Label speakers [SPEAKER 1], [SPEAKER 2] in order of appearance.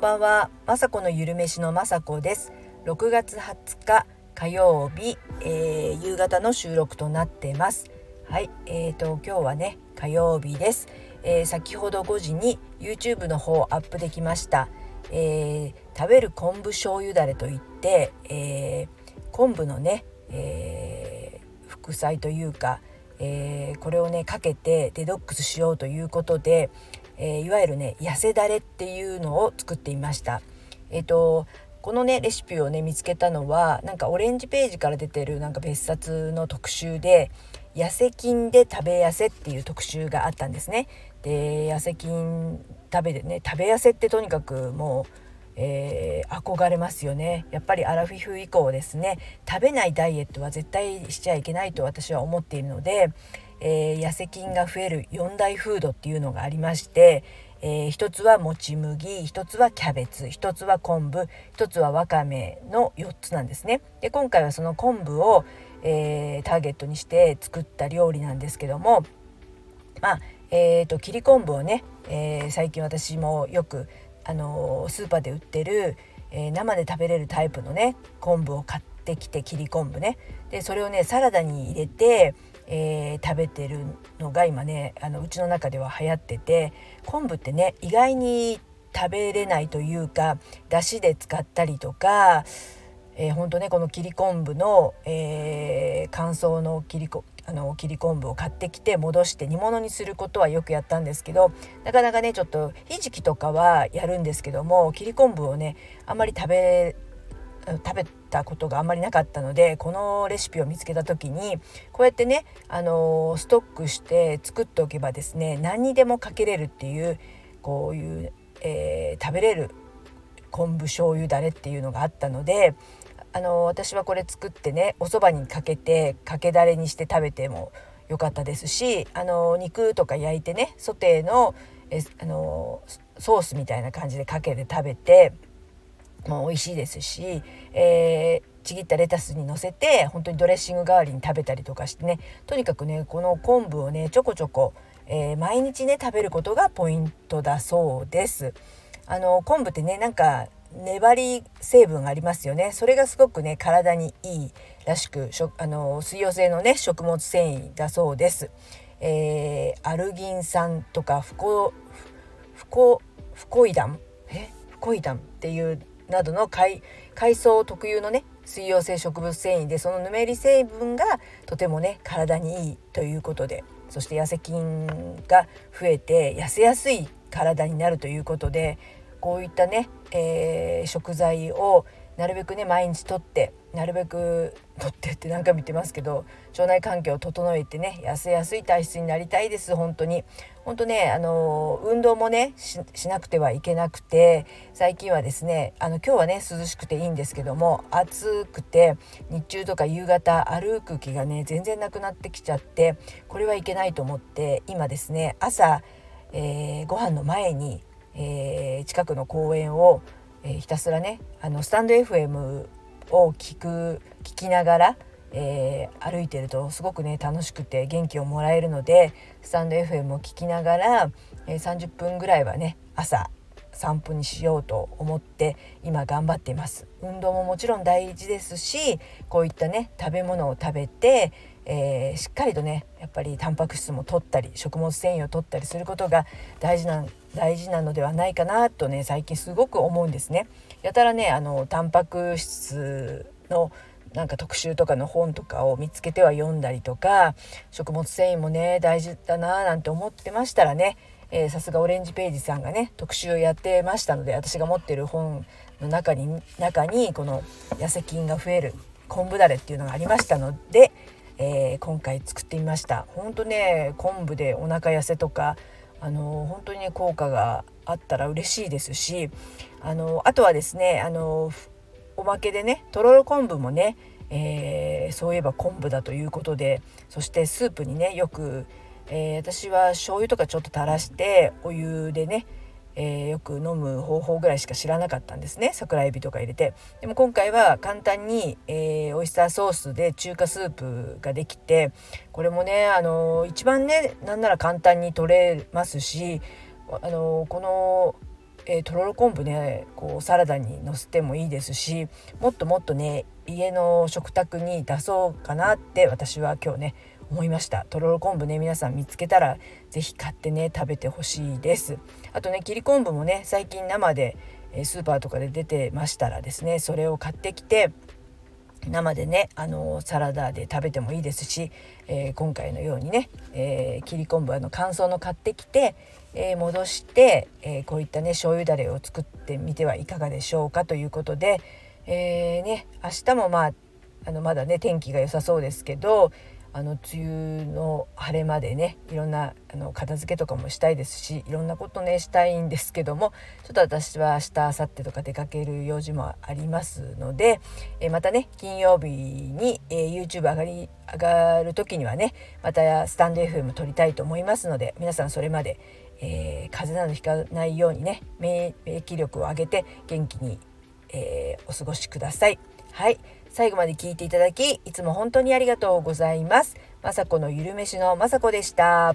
[SPEAKER 1] んばんは、まさこのゆるめしのまさこです。6月20日火曜日、えー、夕方の収録となってます。はい、えーと今日はね火曜日です。えー、先ほど5時に YouTube の方アップできました。えー、食べる昆布醤油だれといって、えー、昆布のね、え副菜というか、えこれをねかけてデトックスしようということで、えー、いわゆるね痩せだれっていうのを作ってみました。えっ、ー、とこのねレシピをね見つけたのはなんかオレンジページから出てるなんか別冊の特集で「痩せ菌で食べ痩せ」っていう特集があったんですね。で痩せ菌食べてね食べ痩せってとにかくもうえー、憧れますよねやっぱりアラフィフ以降ですね食べないダイエットは絶対しちゃいけないと私は思っているので、えー、痩せ菌が増える4大フードっていうのがありまして、えー、一つはもち麦一つはキャベツ一つは昆布一つはわかめの4つなんですね。で今回はその昆布を、えー、ターゲットにして作った料理なんですけどもまあえーと、切り昆布をね、えー、最近私もよく、あのスーパーで売ってる、えー、生で食べれるタイプのね昆布を買ってきて切り昆布ねでそれをねサラダに入れてえー、食べてるのが今ねあのうちの中では流行ってて昆布ってね意外に食べれないというかだしで使ったりとか、えー、ほんとねこの切り昆布の、えー、乾燥の切りこあの切り昆布を買ってきて戻して煮物にすることはよくやったんですけどなかなかねちょっとひじきとかはやるんですけども切り昆布をねあんまり食べ食べたことがあんまりなかったのでこのレシピを見つけた時にこうやってね、あのストックして作っておけばですね何にでもかけれるっていうこういう、えー、食べれる昆布醤油だれっていうのがあったのであの私はこれ作ってねお蕎麦にかけてかけだれにして食べてもよかったですしあの肉とか焼いてねソテーのえあのソースみたいな感じでかけて食べてもう美味しいですし、えー、ちぎったレタスにのせて本当にドレッシング代わりに食べたりとかしてねとにかくねこの昆布をねちょこちょこ、えー、毎日ね食べることがポイントだそうです。あの昆布ってねなんか粘り成分ありますよねそれがすごくね体にいいらしくあの水溶性のね食物繊維だそうです。えー、アルギン酸とかフコフコフコイダンえ？フコイダンっていうなどの海海藻特有のね水溶性植物繊維でそのぬめり成分がとてもね体にいいということでそして痩せ菌が増えて痩せやすい体になるということでこういったね、えー、食材をなるべくね毎日とってなるべくとってって何回も言ってますけど腸内環境を整えてね痩せやすい体質になりたいです本当に。本当ねあの運動もねしなくてはいけなくて最近はですねあの今日はね涼しくていいんですけども暑くて日中とか夕方歩く気がね全然なくなってきちゃってこれはいけないと思って今ですね朝、えー、ご飯の前に、えー、近くの公園をえー、ひたすらねあのスタンド FM を聞く聞きながら、えー、歩いてるとすごくね楽しくて元気をもらえるのでスタンド FM を聞きながら、えー、30分ぐらいはね朝散歩にしようと思って今頑張っています。運動ももちろん大事ですしこういったね食べ物を食べて、えー、しっかりとねっぱりタンパク質も取ったり食物繊維を取ったりすることが大事な大事なのではないかなとね最近すごく思うんですね。やたらねあのタンパク質のなんか特集とかの本とかを見つけては読んだりとか食物繊維もね大事だななんて思ってましたらねさすがオレンジページさんがね特集をやってましたので私が持ってる本の中に中にこの痩せ菌が増える昆布だれっていうのがありましたので、えー、今回作ってみました。ほんとね昆布でお腹痩せとかあの本当にね効果があったら嬉しいですしあのあとはですねあのおまけでねとろろ昆布もね、えー、そういえば昆布だということでそしてスープにねよく、えー、私は醤油とかちょっと垂らしてお湯でねえー、よく飲む方法ぐらいしか知らなかったんですね。桜エビとか入れて。でも今回は簡単に、えー、オイスターソースで中華スープができてこれもねあの一番ねなんなら簡単に取れますしあのこのえー、とろろ昆布ねこうサラダにのせてもいいですしもっともっとね家の食卓に出そうかなって私は今日ね思いました。とろろ昆布ね皆さん見つけたら是非買ってね食べてほしいです。あとね切り昆布もね最近生でスーパーとかで出てましたらですねそれを買ってきて生でねあのサラダで食べてもいいですし、えー、今回のようにね、えー、切り昆布あの乾燥の買ってきて、えー、戻して、えこういったね醤油だれを作ってみてはいかがでしょうかということで、えね、明日もまああのまだね天気が良さそうですけどあの梅雨の晴れまでねいろんなあの片付けとかもしたいですしいろんなことねしたいんですけどもちょっと私は明日明後日とか出かける用事もありますので、えまたね金曜日に、えー、YouTube 上がり上がる時にはねまたスタンド FM 撮りたいと思いますので皆さんそれまで、えー、風邪などひかないようにね免疫力を上げて元気に、えー、お過ごしください。はい最後まで聞いていただきいつも本当にありがとうございます。まさこのゆるめしのまさこでした。